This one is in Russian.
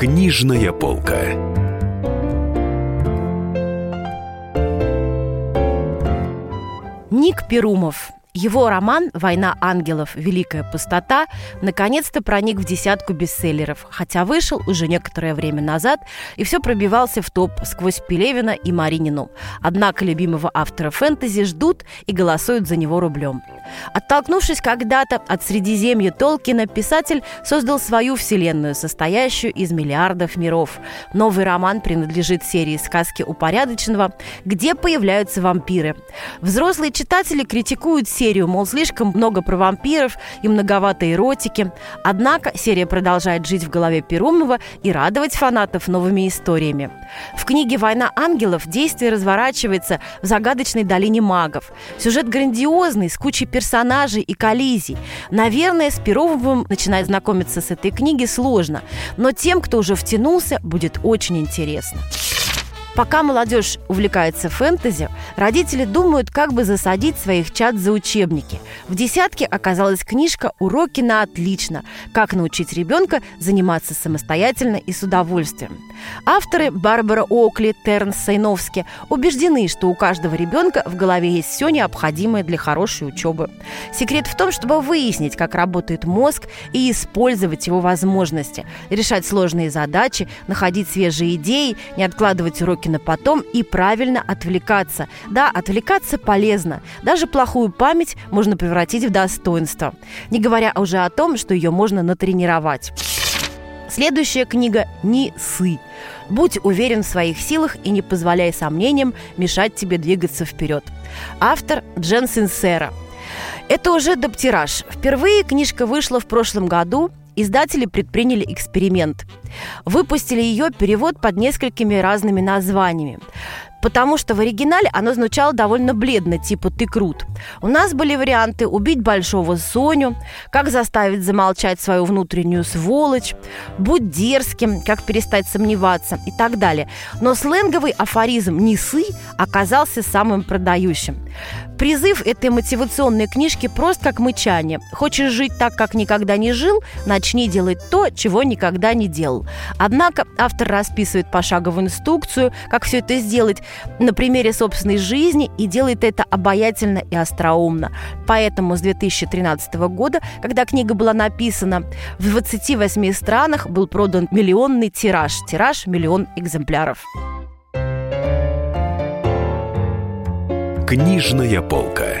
Книжная полка. Ник Перумов его роман «Война ангелов. Великая пустота» наконец-то проник в десятку бестселлеров, хотя вышел уже некоторое время назад и все пробивался в топ сквозь Пелевина и Маринину. Однако любимого автора фэнтези ждут и голосуют за него рублем. Оттолкнувшись когда-то от Средиземья Толкина, писатель создал свою вселенную, состоящую из миллиардов миров. Новый роман принадлежит серии «Сказки упорядоченного», где появляются вампиры. Взрослые читатели критикуют серию, мол, слишком много про вампиров и многовато эротики. Однако серия продолжает жить в голове Перумова и радовать фанатов новыми историями. В книге «Война ангелов» действие разворачивается в загадочной долине магов. Сюжет грандиозный, с кучей персонажей и коллизий. Наверное, с Перумовым начинать знакомиться с этой книги сложно, но тем, кто уже втянулся, будет очень интересно. Пока молодежь увлекается фэнтези, родители думают, как бы засадить своих чад за учебники. В десятке оказалась книжка «Уроки на отлично. Как научить ребенка заниматься самостоятельно и с удовольствием». Авторы Барбара Окли, Тернс Сайновски убеждены, что у каждого ребенка в голове есть все необходимое для хорошей учебы. Секрет в том, чтобы выяснить, как работает мозг и использовать его возможности, решать сложные задачи, находить свежие идеи, не откладывать уроки на потом и правильно отвлекаться. Да, отвлекаться полезно. Даже плохую память можно превратить в достоинство. Не говоря уже о том, что ее можно натренировать. Следующая книга «Не сы». Будь уверен в своих силах и не позволяй сомнениям мешать тебе двигаться вперед. Автор Джен Синсера. Это уже доптираж. Впервые книжка вышла в прошлом году издатели предприняли эксперимент. Выпустили ее перевод под несколькими разными названиями потому что в оригинале оно звучало довольно бледно, типа «ты крут». У нас были варианты «убить большого Соню», «как заставить замолчать свою внутреннюю сволочь», «будь дерзким», «как перестать сомневаться» и так далее. Но сленговый афоризм «несы» оказался самым продающим. Призыв этой мотивационной книжки прост как мычание. Хочешь жить так, как никогда не жил, начни делать то, чего никогда не делал. Однако автор расписывает пошаговую инструкцию, как все это сделать, на примере собственной жизни и делает это обаятельно и остроумно. Поэтому с 2013 года, когда книга была написана, в 28 странах был продан миллионный тираж. Тираж – миллион экземпляров. Книжная полка.